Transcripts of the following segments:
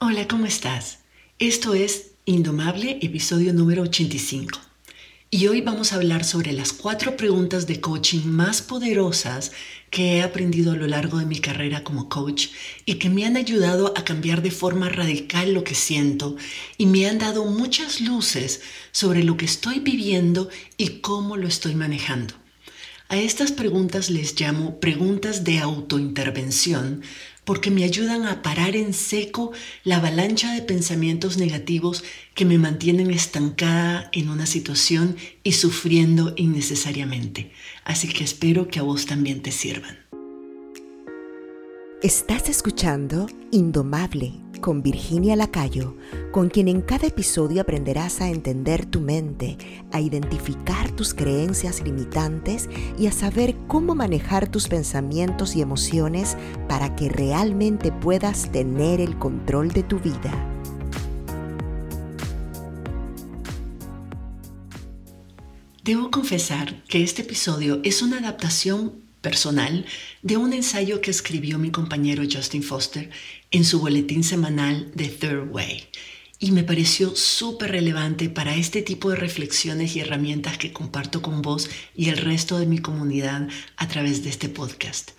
Hola, ¿cómo estás? Esto es Indomable, episodio número 85. Y hoy vamos a hablar sobre las cuatro preguntas de coaching más poderosas que he aprendido a lo largo de mi carrera como coach y que me han ayudado a cambiar de forma radical lo que siento y me han dado muchas luces sobre lo que estoy viviendo y cómo lo estoy manejando. A estas preguntas les llamo preguntas de autointervención porque me ayudan a parar en seco la avalancha de pensamientos negativos que me mantienen estancada en una situación y sufriendo innecesariamente. Así que espero que a vos también te sirvan. Estás escuchando Indomable con Virginia Lacayo, con quien en cada episodio aprenderás a entender tu mente, a identificar tus creencias limitantes y a saber cómo manejar tus pensamientos y emociones para que realmente puedas tener el control de tu vida. Debo confesar que este episodio es una adaptación personal de un ensayo que escribió mi compañero Justin Foster en su boletín semanal The Third Way y me pareció súper relevante para este tipo de reflexiones y herramientas que comparto con vos y el resto de mi comunidad a través de este podcast.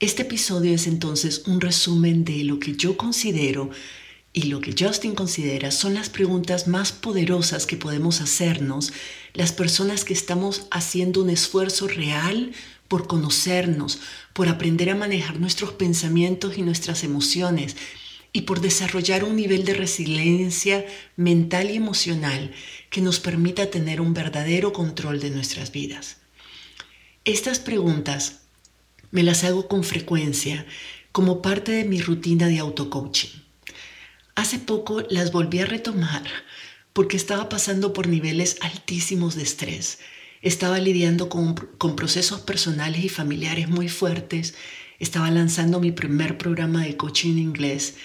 Este episodio es entonces un resumen de lo que yo considero y lo que Justin considera son las preguntas más poderosas que podemos hacernos las personas que estamos haciendo un esfuerzo real por conocernos, por aprender a manejar nuestros pensamientos y nuestras emociones y por desarrollar un nivel de resiliencia mental y emocional que nos permita tener un verdadero control de nuestras vidas. Estas preguntas me las hago con frecuencia como parte de mi rutina de auto-coaching. Hace poco las volví a retomar porque estaba pasando por niveles altísimos de estrés estaba lidiando con, procesos personales y familiares muy fuertes, estaba lanzando mi primer programa de coaching en inglés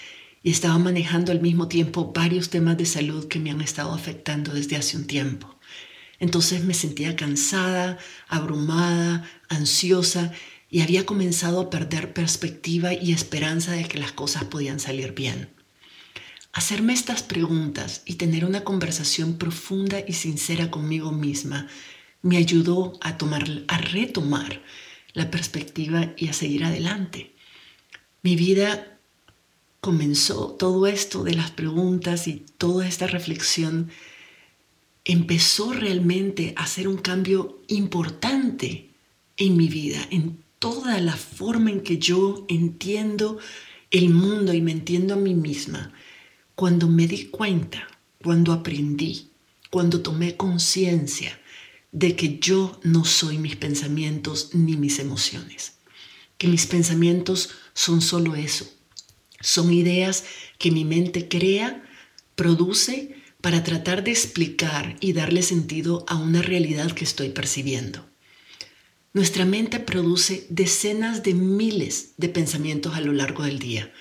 y estaba manejando al mismo tiempo varios temas de salud que me han estado afectando desde hace un tiempo. Entonces me sentía cansada, abrumada, ansiosa y había comenzado a perder perspectiva y esperanza de que las cosas podían salir bien. Hacerme estas preguntas y tener una conversación profunda y sincera conmigo misma me ayudó a, tomar, a retomar la perspectiva y a seguir adelante. Mi vida comenzó todo esto de las preguntas y toda esta reflexión empezó realmente a hacer un cambio importante en mi vida, en toda la forma en que yo entiendo el mundo y me entiendo a mí misma. Cuando me di cuenta, cuando aprendí, cuando tomé conciencia de que yo no soy mis pensamientos ni mis emociones, que mis pensamientos son solo eso, son ideas que mi mente crea, produce para tratar de explicar y darle sentido a una realidad que estoy percibiendo. Nuestra mente produce decenas de miles de pensamientos a lo largo del día.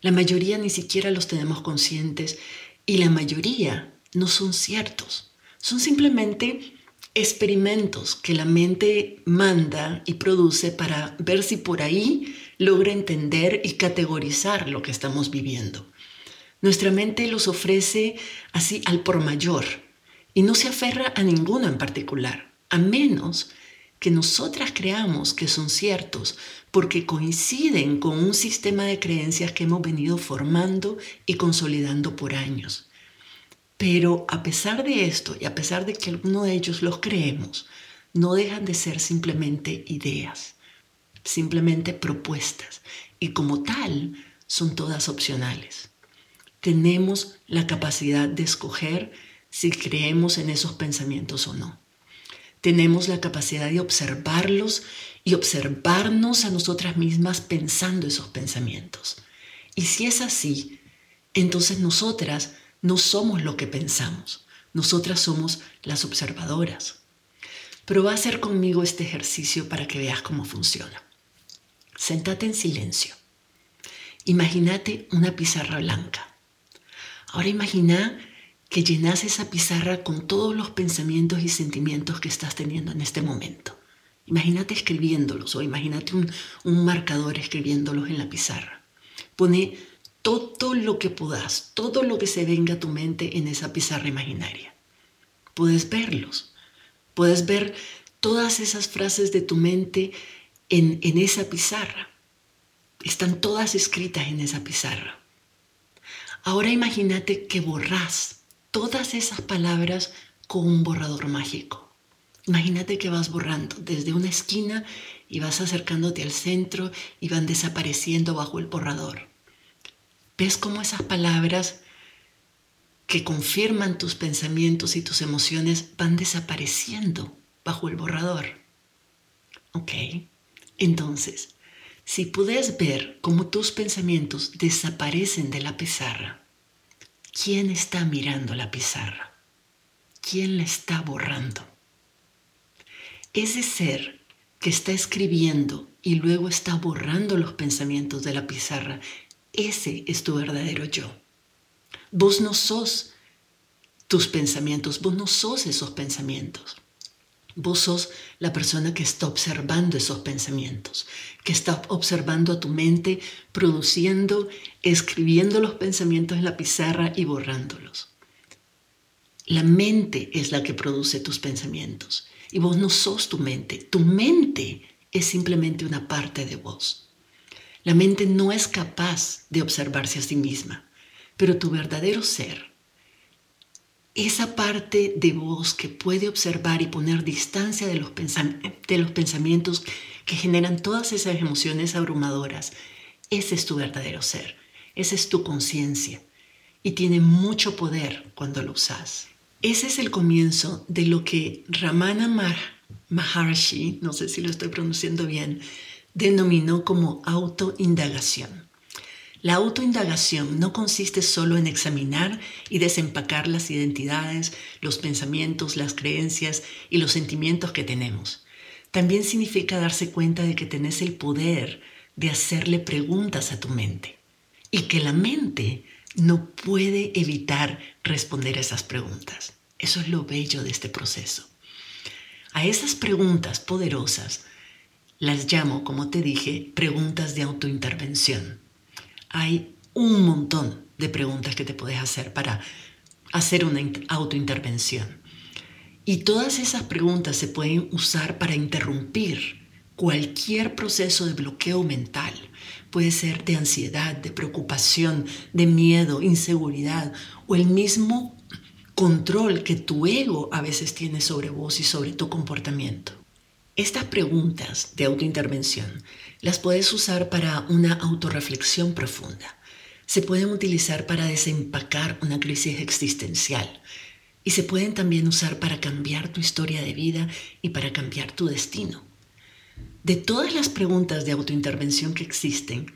La mayoría ni siquiera los tenemos conscientes y la mayoría no son ciertos. Son simplemente experimentos que la mente manda y produce para ver si por ahí logra entender y categorizar lo que estamos viviendo. Nuestra mente los ofrece así al por mayor y no se aferra a ninguno en particular, a menos que nosotras creamos que son ciertos porque coinciden con un sistema de creencias que hemos venido formando y consolidando por años. Pero a pesar de esto y a pesar de que alguno de ellos los creemos, no dejan de ser simplemente ideas, simplemente propuestas y como tal son todas opcionales. Tenemos la capacidad de escoger si creemos en esos pensamientos o no. Tenemos la capacidad de observarlos y observarnos a nosotras mismas pensando esos pensamientos. Y si es así, entonces nosotras no somos lo que pensamos, nosotras somos las observadoras. Pero va a hacer conmigo este ejercicio para que veas cómo funciona. Sentate en silencio. Imagínate una pizarra blanca. Ahora imagina que llenas esa pizarra con todos los pensamientos y sentimientos que estás teniendo en este momento. Imagínate escribiéndolos o imagínate un, un marcador escribiéndolos en la pizarra. Pone todo lo que puedas, todo lo que se venga a tu mente en esa pizarra imaginaria. Puedes verlos, puedes ver todas esas frases de tu mente en, en esa pizarra. Están todas escritas en esa pizarra. Ahora imagínate que borras todas esas palabras con un borrador mágico. Imagínate que vas borrando desde una esquina y vas acercándote al centro y van desapareciendo bajo el borrador. ¿Ves cómo esas palabras que confirman tus pensamientos y tus emociones van desapareciendo bajo el borrador? Ok, entonces, si puedes ver cómo tus pensamientos desaparecen de la pizarra, ¿quién está mirando la pizarra? ¿Quién la está borrando? Ese ser que está escribiendo y luego está borrando los pensamientos de la pizarra, ese es tu verdadero yo. Vos no sos tus pensamientos, vos no sos esos pensamientos. Vos sos la persona que está observando esos pensamientos, que está observando a tu mente, produciendo, escribiendo los pensamientos en la pizarra y borrándolos. La mente es la que produce tus pensamientos y vos no sos tu mente. Tu mente es simplemente una parte de vos. La mente no es capaz de observarse a sí misma, pero tu verdadero ser esa parte de vos que puede observar y poner distancia de los, de los pensamientos que generan todas esas emociones abrumadoras, ese es tu verdadero ser, esa es tu conciencia y tiene mucho poder cuando lo usas. Ese es el comienzo de lo que Ramana Maharshi, no sé si lo estoy pronunciando bien, denominó como autoindagación. La autoindagación no consiste solo en examinar y desempacar las identidades, los pensamientos, las creencias y los sentimientos que tenemos. También significa darse cuenta de que tenés el poder de hacerle preguntas a tu mente y que la mente no puede evitar responder a esas preguntas. Eso es lo bello de este proceso. A esas preguntas poderosas las llamo, como te dije, preguntas de autointervención hay un montón de preguntas que te puedes hacer para hacer una autointervención. Y todas esas preguntas se pueden usar para interrumpir cualquier proceso de bloqueo mental. Puede ser de ansiedad, de preocupación, de miedo, inseguridad o el mismo control que tu ego a veces tiene sobre vos y sobre tu comportamiento. Estas preguntas de autointervención las puedes usar para una autorreflexión profunda. Se pueden utilizar para desempacar una crisis existencial y se pueden también usar para cambiar tu historia de vida y para cambiar tu destino. De todas las preguntas de autointervención que existen,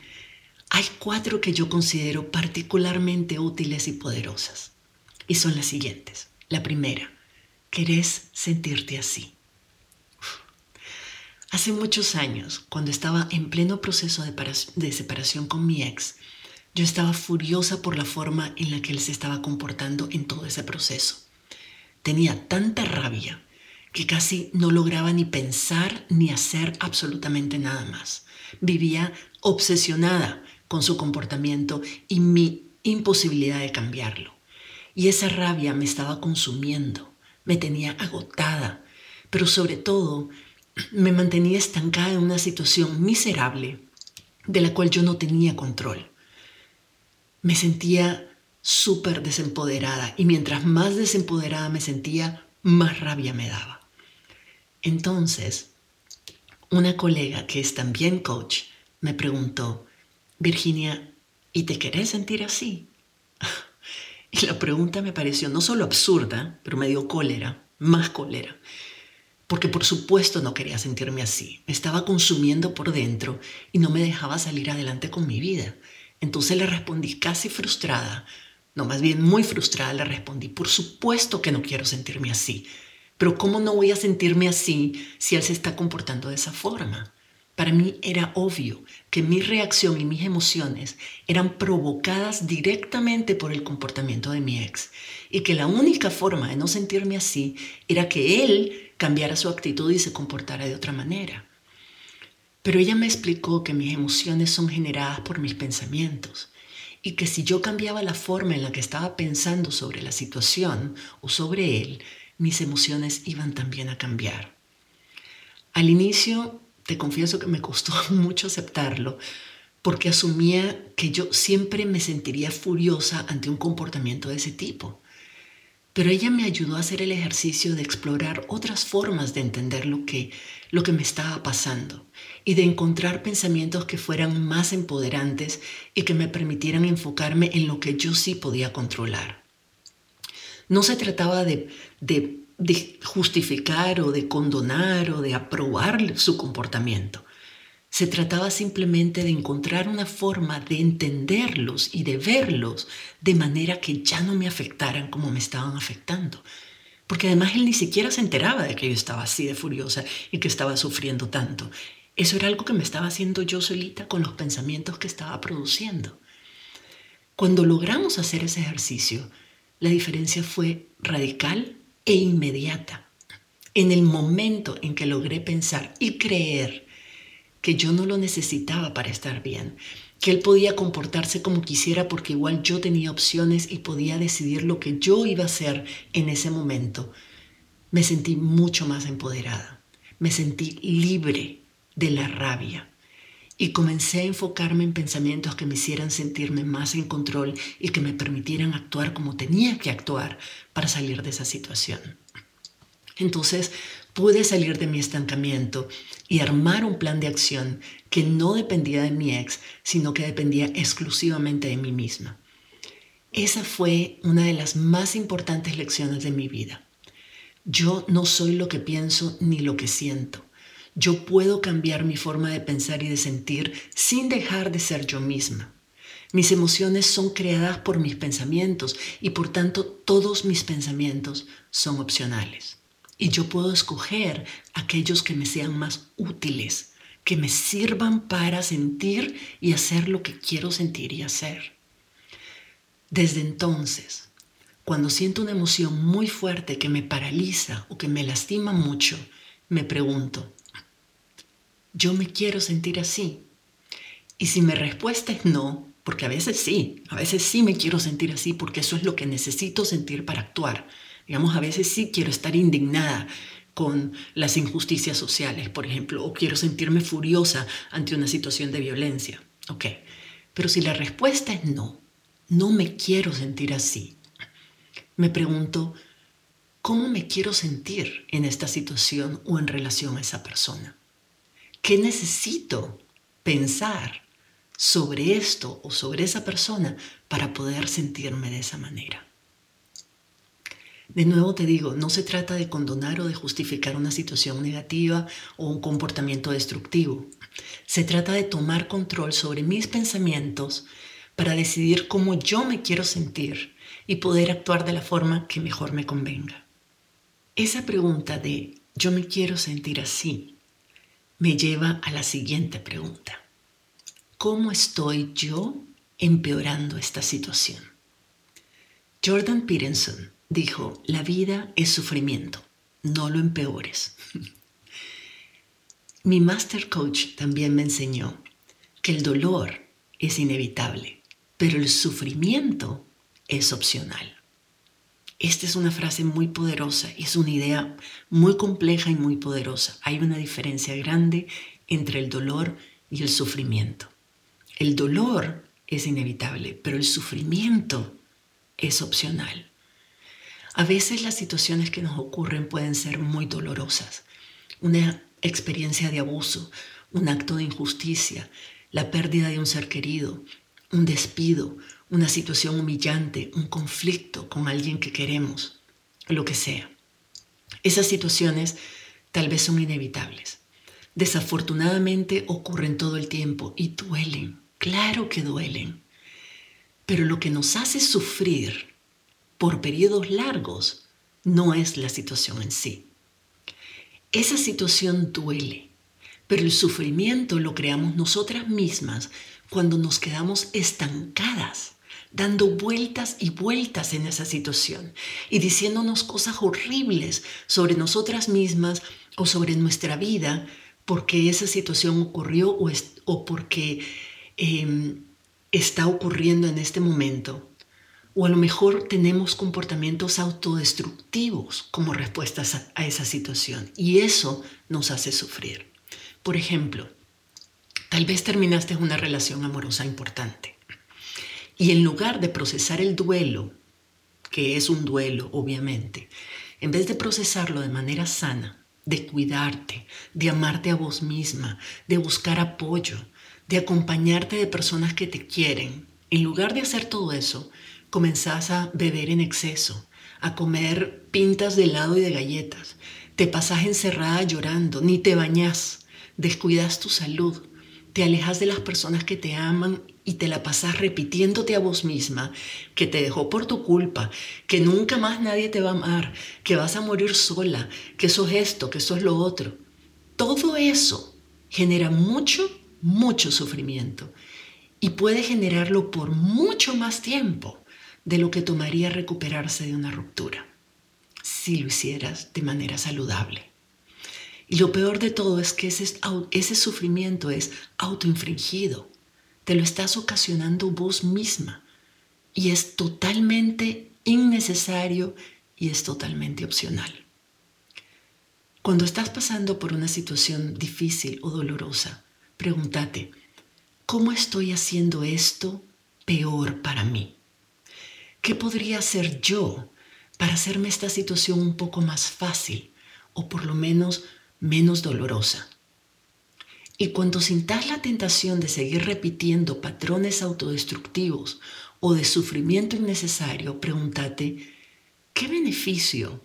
hay cuatro que yo considero particularmente útiles y poderosas. Y son las siguientes. La primera, ¿querés sentirte así? Hace muchos años, cuando estaba en pleno proceso de, separación con mi ex, yo estaba furiosa por la forma en la que él se estaba comportando en todo ese proceso. Tenía tanta rabia que casi no lograba ni pensar ni hacer absolutamente nada más. Vivía obsesionada con su comportamiento y mi imposibilidad de cambiarlo. Y esa rabia me estaba consumiendo, me tenía agotada, pero sobre todo me mantenía estancada en una situación miserable de la cual yo no tenía control. Me sentía súper desempoderada y mientras más desempoderada me sentía, más rabia me daba. Entonces, una colega que es también coach me preguntó, Virginia, ¿y te querés sentir así? Y la pregunta me pareció no solo absurda, pero me dio cólera, más cólera porque por supuesto no quería sentirme así. Me estaba consumiendo por dentro y no me dejaba salir adelante con mi vida. Entonces le respondí casi frustrada, no más bien muy frustrada le respondí, por supuesto que no quiero sentirme así, pero ¿cómo no voy a sentirme así si él se está comportando de esa forma? Para mí era obvio que mi reacción y mis emociones eran provocadas directamente por el comportamiento de mi ex y que la única forma de no sentirme así era que él cambiara su actitud y se comportara de otra manera. Pero ella me explicó que mis emociones son generadas por mis pensamientos y que si yo cambiaba la forma en la que estaba pensando sobre la situación o sobre él, mis emociones iban también a cambiar. Al inicio, te confieso que me costó mucho aceptarlo, porque asumía que yo siempre me sentiría furiosa ante un comportamiento de ese tipo. Pero ella me ayudó a hacer el ejercicio de explorar otras formas de entender lo que, lo que me estaba pasando y de encontrar pensamientos que fueran más empoderantes y que me permitieran enfocarme en lo que yo sí podía controlar. No se trataba de, de, de justificar o de condonar o de aprobar su comportamiento. Se trataba simplemente de encontrar una forma de entenderlos y de verlos de manera que ya no me afectaran como me estaban afectando. Porque además él ni siquiera se enteraba de que yo estaba así de furiosa y que estaba sufriendo tanto. Eso era algo que me estaba haciendo yo solita con los pensamientos que estaba produciendo. Cuando logramos hacer ese ejercicio, la diferencia fue radical e inmediata. En el momento en que logré pensar y creer que yo no lo necesitaba para estar bien, que él podía comportarse como quisiera porque igual yo tenía opciones y podía decidir lo que yo iba a hacer en ese momento, me sentí mucho más empoderada, me sentí libre de la rabia y comencé a enfocarme en pensamientos que me hicieran sentirme más en control y que me permitieran actuar como tenía que actuar para salir de esa situación. Entonces pude salir de mi estancamiento y armar un plan de acción que no dependía de mi ex, sino que dependía exclusivamente de mí misma. Esa fue una de las más importantes lecciones de mi vida. Yo no soy lo que pienso ni lo que siento. Yo puedo cambiar mi forma de pensar y de sentir sin dejar de ser yo misma. Mis emociones son creadas por mis pensamientos y por tanto todos mis pensamientos son opcionales. Y yo puedo escoger aquellos que me sean más útiles, que me sirvan para sentir y hacer lo que quiero sentir y hacer. Desde entonces, cuando siento una emoción muy fuerte que me paraliza o que me lastima mucho, me pregunto, ¿yo me quiero sentir así? Y si mi respuesta es no, porque a veces sí, a veces sí me quiero sentir así porque eso es lo que necesito sentir para actuar, Digamos, a veces sí quiero estar indignada con las injusticias sociales, por ejemplo, o quiero sentirme furiosa ante una situación de violencia. Ok, pero si la respuesta es no, no me quiero sentir así, me pregunto, ¿cómo me quiero sentir en esta situación o en relación a esa persona? ¿Qué necesito pensar sobre esto o sobre esa persona para poder sentirme de esa manera? De nuevo te digo, no se trata de condonar o de justificar una situación negativa o un comportamiento destructivo. Se trata de tomar control sobre mis pensamientos para decidir cómo yo me quiero sentir y poder actuar de la forma que mejor me convenga. Esa pregunta de yo me quiero sentir así me lleva a la siguiente pregunta. ¿Cómo estoy yo empeorando esta situación? Jordan Peterson dijo, la vida es sufrimiento, no lo empeores. Mi master coach también me enseñó que el dolor es inevitable, pero el sufrimiento es opcional. Esta es una frase muy poderosa es una idea muy compleja y muy poderosa. Hay una diferencia grande entre el dolor y el sufrimiento. El dolor es inevitable, pero el sufrimiento es opcional. A veces las situaciones que nos ocurren pueden ser muy dolorosas. Una experiencia de abuso, un acto de injusticia, la pérdida de un ser querido, un despido, una situación humillante, un conflicto con alguien que queremos, lo que sea. Esas situaciones tal vez son inevitables. Desafortunadamente ocurren todo el tiempo y duelen, claro que duelen. Pero lo que nos hace sufrir por periodos largos no es la situación en sí. Esa situación duele, pero el sufrimiento lo creamos nosotras mismas cuando nos quedamos estancadas, dando vueltas y vueltas en esa situación y diciéndonos cosas horribles sobre nosotras mismas o sobre nuestra vida porque esa situación ocurrió o, porque em, está ocurriendo en este momento, o a lo mejor tenemos comportamientos autodestructivos como respuestas a, esa situación y eso nos hace sufrir. Por ejemplo, tal vez terminaste una relación amorosa importante y en lugar de procesar el duelo, que es un duelo obviamente, en vez de procesarlo de manera sana, de cuidarte, de amarte a vos misma, de buscar apoyo, de acompañarte de personas que te quieren, en lugar de hacer todo eso, comenzás a beber en exceso, a comer pintas de helado y de galletas, te pasás encerrada llorando, ni te bañás, descuidas tu salud, te alejas de las personas que te aman y te la pasas repitiéndote a vos misma que te dejó por tu culpa, que nunca más nadie te va a amar, que vas a morir sola, que sos esto, que sos lo otro. Todo eso genera mucho, mucho sufrimiento y puede generarlo por mucho más tiempo de lo que tomaría recuperarse de una ruptura, si lo hicieras de manera saludable. Y lo peor de todo es que ese sufrimiento es autoinfringido. Te lo estás ocasionando vos misma. Y es totalmente innecesario y es totalmente opcional. Cuando estás pasando por una situación difícil o dolorosa, pregúntate, ¿cómo estoy haciendo esto peor para mí? ¿Qué podría hacer yo para hacerme esta situación un poco más fácil o por lo menos menos dolorosa? Y cuando sintas la tentación de seguir repitiendo patrones autodestructivos o de sufrimiento innecesario, pregúntate, ¿qué beneficio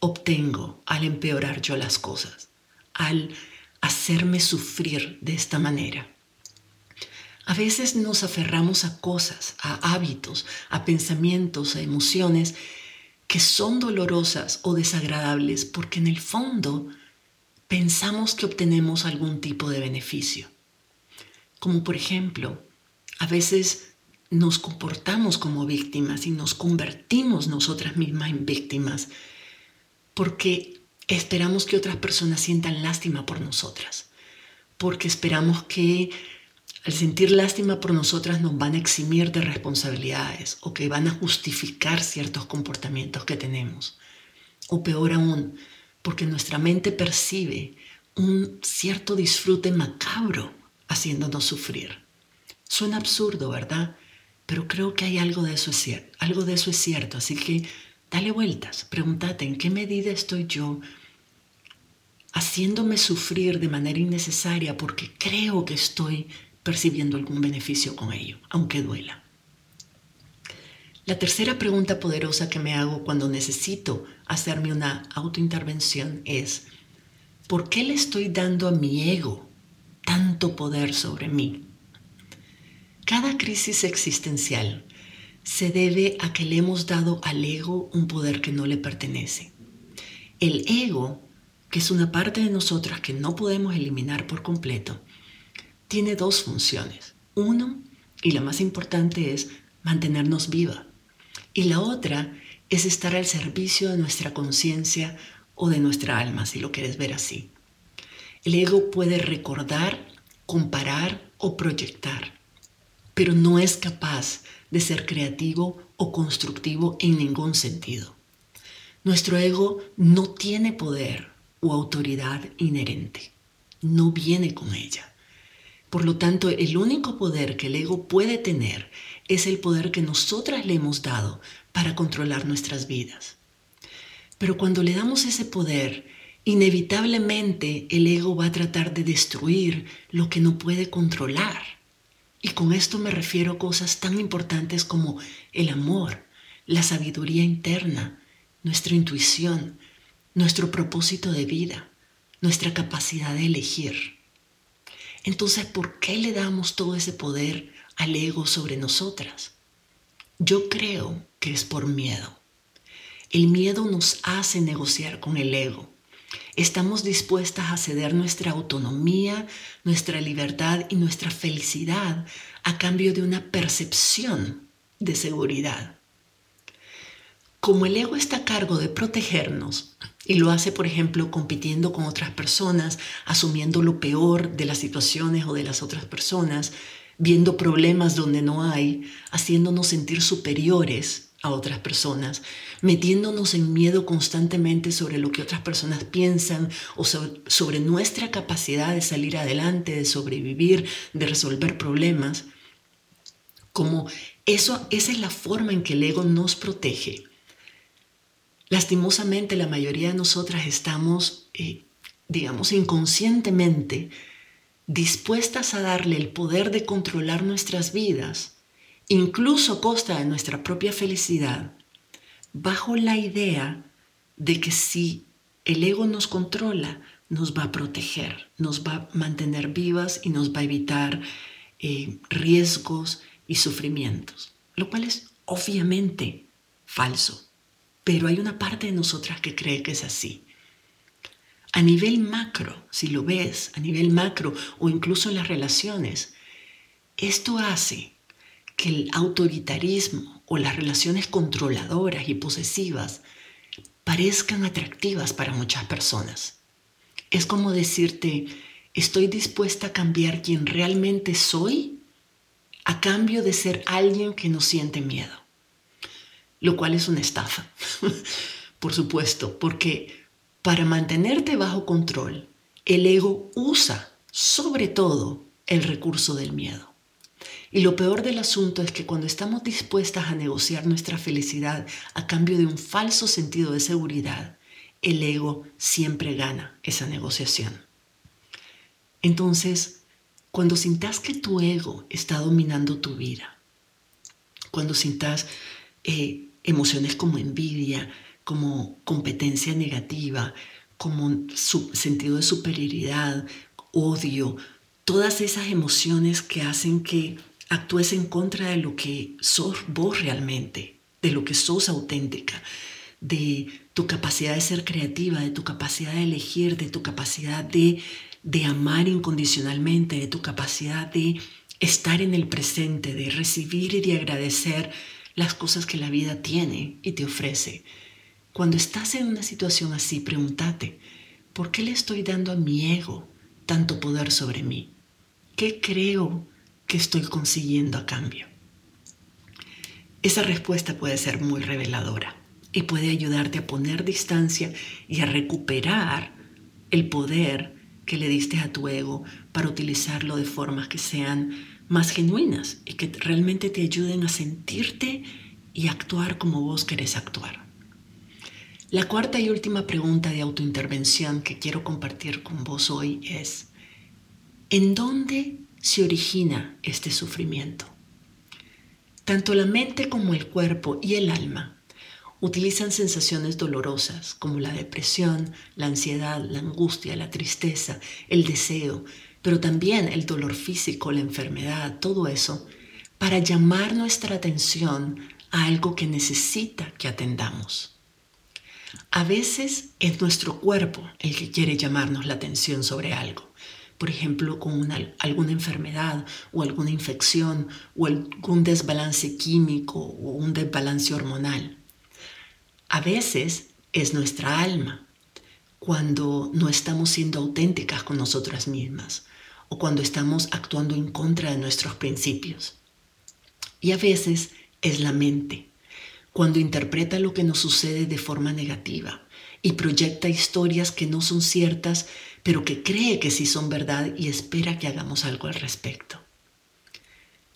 obtengo al empeorar yo las cosas? Al hacerme sufrir de esta manera. A veces nos aferramos a cosas, a hábitos, a pensamientos, a emociones que son dolorosas o desagradables porque en el fondo pensamos que obtenemos algún tipo de beneficio. Como por ejemplo, a veces nos comportamos como víctimas y nos convertimos nosotras mismas en víctimas porque esperamos que otras personas sientan lástima por nosotras, porque esperamos que al sentir lástima por nosotras nos van a eximir de responsabilidades o que van a justificar ciertos comportamientos que tenemos. O peor aún, porque nuestra mente percibe un cierto disfrute macabro haciéndonos sufrir. Suena absurdo, ¿verdad? Pero creo que hay algo de eso es cierto, algo de eso es cierto, así que dale vueltas, pregúntate en qué medida estoy yo haciéndome sufrir de manera innecesaria porque creo que estoy percibiendo algún beneficio con ello, aunque duela. La tercera pregunta poderosa que me hago cuando necesito hacerme una autointervención es, ¿por qué le estoy dando a mi ego tanto poder sobre mí? Cada crisis existencial se debe a que le hemos dado al ego un poder que no le pertenece. El ego, que es una parte de nosotras que no podemos eliminar por completo, tiene dos funciones. Uno, y la más importante, es mantenernos viva. Y la otra es estar al servicio de nuestra conciencia o de nuestra alma, si lo quieres ver así. El ego puede recordar, comparar o proyectar, pero no es capaz de ser creativo o constructivo en ningún sentido. Nuestro ego no tiene poder o autoridad inherente, no viene con ella. Por lo tanto, el único poder que el ego puede tener es el poder que nosotras le hemos dado para controlar nuestras vidas. Pero cuando le damos ese poder, inevitablemente el ego va a tratar de destruir lo que no puede controlar. Y con esto me refiero a cosas tan importantes como el amor, la sabiduría interna, nuestra intuición, nuestro propósito de vida, nuestra capacidad de elegir. Entonces, ¿por qué le damos todo ese poder al ego sobre nosotras? Yo creo que es por miedo. El miedo nos hace negociar con el ego. Estamos dispuestas a ceder nuestra autonomía, nuestra libertad y nuestra felicidad a cambio de una percepción de seguridad. Como el ego está a cargo de protegernos, y lo hace, por ejemplo, compitiendo con otras personas, asumiendo lo peor de las situaciones o de las otras personas, viendo problemas donde no hay, haciéndonos sentir superiores a otras personas, metiéndonos en miedo constantemente sobre lo que otras personas piensan o sobre, nuestra capacidad de salir adelante, de sobrevivir, de resolver problemas. Como eso, esa es la forma en que el ego nos protege. Lastimosamente, la mayoría de nosotras estamos, eh, digamos, inconscientemente dispuestas a darle el poder de controlar nuestras vidas incluso a costa de nuestra propia felicidad, bajo la idea de que si el ego nos controla, nos va a proteger, nos va a mantener vivas y nos va a evitar eh, riesgos y sufrimientos, lo cual es obviamente falso. Pero hay una parte de nosotras que cree que es así. A nivel macro, si lo ves, a nivel macro o incluso en las relaciones, esto hace que el autoritarismo o las relaciones controladoras y posesivas parezcan atractivas para muchas personas. Es como decirte, estoy dispuesta a cambiar quien realmente soy a cambio de ser alguien que no siente miedo. Lo cual es una estafa, por supuesto, porque para mantenerte bajo control, el ego usa sobre todo el recurso del miedo. Y lo peor del asunto es que cuando estamos dispuestas a negociar nuestra felicidad a cambio de un falso sentido de seguridad, el ego siempre gana esa negociación. Entonces, cuando sintas que tu ego está dominando tu vida, cuando sintas eh, emociones como envidia, como competencia negativa, como sentido de superioridad, odio, todas esas emociones que hacen que actúes en contra de lo que sos vos realmente, de lo que sos auténtica, de tu capacidad de ser creativa, de tu capacidad de elegir, de tu capacidad de, de amar incondicionalmente, de tu capacidad de estar en el presente, de recibir y de agradecer las cosas que la vida tiene y te ofrece. Cuando estás en una situación así, pregúntate, ¿por qué le estoy dando a mi ego tanto poder sobre mí? ¿Qué creo que estoy consiguiendo a cambio? Esa respuesta puede ser muy reveladora y puede ayudarte a poner distancia y a recuperar el poder que le diste a tu ego para utilizarlo de formas que sean más genuinas y que realmente te ayuden a sentirte y actuar como vos querés actuar. La cuarta y última pregunta de autointervención que quiero compartir con vos hoy es, ¿en dónde se origina este sufrimiento. Tanto la mente como el cuerpo y el alma utilizan sensaciones dolorosas como la depresión, la ansiedad, la angustia, la tristeza, el deseo, pero también el dolor físico, la enfermedad, todo eso, para llamar nuestra atención a algo que necesita que atendamos. A veces es nuestro cuerpo el que quiere llamarnos la atención sobre algo por ejemplo, con alguna enfermedad o alguna infección o algún desbalance químico o un desbalance hormonal. A veces es nuestra alma cuando no estamos siendo auténticas con nosotras mismas o cuando estamos actuando en contra de nuestros principios. Y a veces es la mente, cuando interpreta lo que nos sucede de forma negativa y proyecta historias que no son ciertas pero que cree que sí son verdad y espera que hagamos algo al respecto.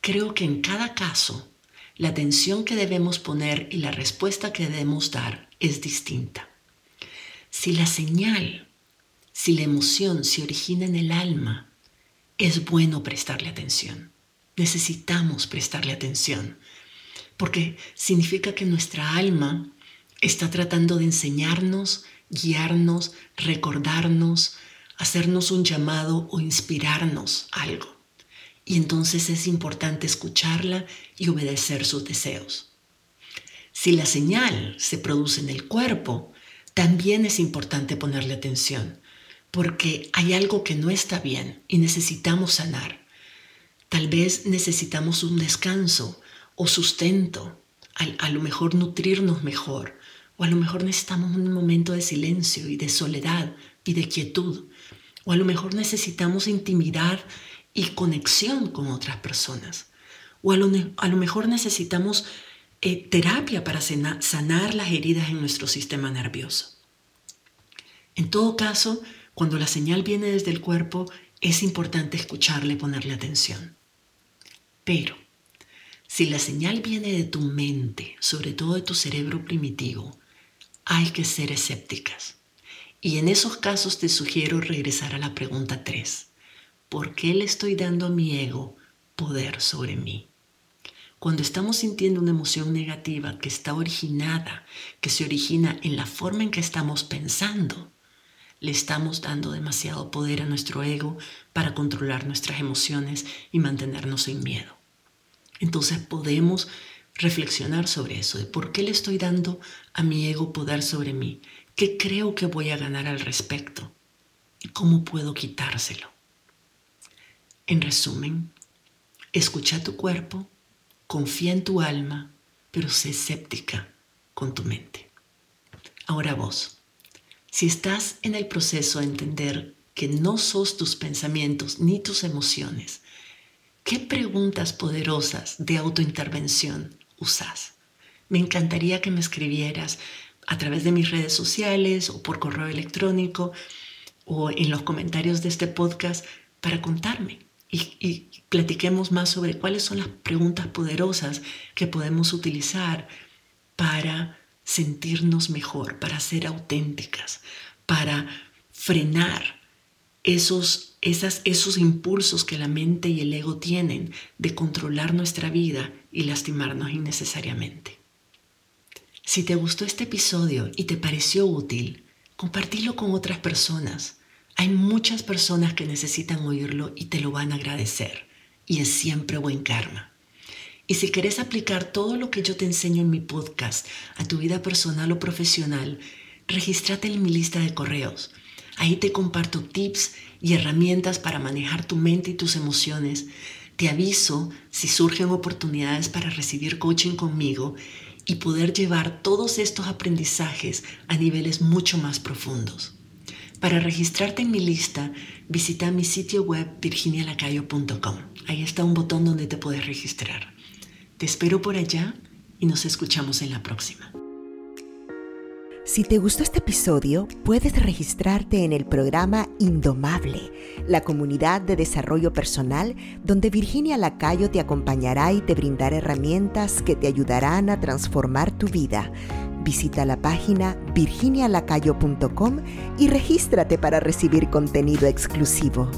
Creo que en cada caso, la atención que debemos poner y la respuesta que debemos dar es distinta. Si la señal, si la emoción se origina en el alma, es bueno prestarle atención. Necesitamos prestarle atención, porque significa que nuestra alma está tratando de enseñarnos, guiarnos, recordarnos, hacernos un llamado o inspirarnos algo. Y entonces es importante escucharla y obedecer sus deseos. Si la señal se produce en el cuerpo, también es importante ponerle atención, porque hay algo que no está bien y necesitamos sanar. Tal vez necesitamos un descanso o sustento, a, lo mejor nutrirnos mejor, o a lo mejor necesitamos un momento de silencio y de soledad y de quietud o a lo mejor necesitamos intimidad y conexión con otras personas. O a lo, mejor necesitamos eh, terapia para sanar las heridas en nuestro sistema nervioso. En todo caso, cuando la señal viene desde el cuerpo, es importante escucharle y ponerle atención. Pero, si la señal viene de tu mente, sobre todo de tu cerebro primitivo, hay que ser escépticas. Y en esos casos te sugiero regresar a la pregunta 3. ¿Por qué le estoy dando a mi ego poder sobre mí? Cuando estamos sintiendo una emoción negativa que está originada, que se origina en la forma en que estamos pensando, le estamos dando demasiado poder a nuestro ego para controlar nuestras emociones y mantenernos sin miedo. Entonces podemos reflexionar sobre eso, de por qué le estoy dando a mi ego poder sobre mí, qué creo que voy a ganar al respecto y cómo puedo quitárselo. En resumen, escucha tu cuerpo, confía en tu alma, pero sé escéptica con tu mente. Ahora vos, si estás en el proceso de entender que no sos tus pensamientos ni tus emociones, ¿qué preguntas poderosas de autointervención usas? Me encantaría que me escribieras a través de mis redes sociales o por correo electrónico o en los comentarios de este podcast para contarme y, platiquemos más sobre cuáles son las preguntas poderosas que podemos utilizar para sentirnos mejor, para ser auténticas, para frenar esos, esas, esos impulsos que la mente y el ego tienen de controlar nuestra vida y lastimarnos innecesariamente. Si te gustó este episodio y te pareció útil, compartilo con otras personas hay muchas personas que necesitan oírlo y te lo van a agradecer. Y es siempre buen karma. Y si quieres aplicar todo lo que yo te enseño en mi podcast a tu vida personal o profesional, regístrate en mi lista de correos. Ahí te comparto tips y herramientas para manejar tu mente y tus emociones. Te aviso si surgen oportunidades para recibir coaching conmigo y poder llevar todos estos aprendizajes a niveles mucho más profundos. Para registrarte en mi lista, visita mi sitio web virginialacayo.com. Ahí está un botón donde te puedes registrar. Te espero por allá y nos escuchamos en la próxima. Si te gustó este episodio, puedes registrarte en el programa Indomable, la comunidad de desarrollo personal donde Virginia Lacayo te acompañará y te brindará herramientas que te ayudarán a transformar tu vida Visita la página virginialacayo.com y regístrate para recibir contenido exclusivo.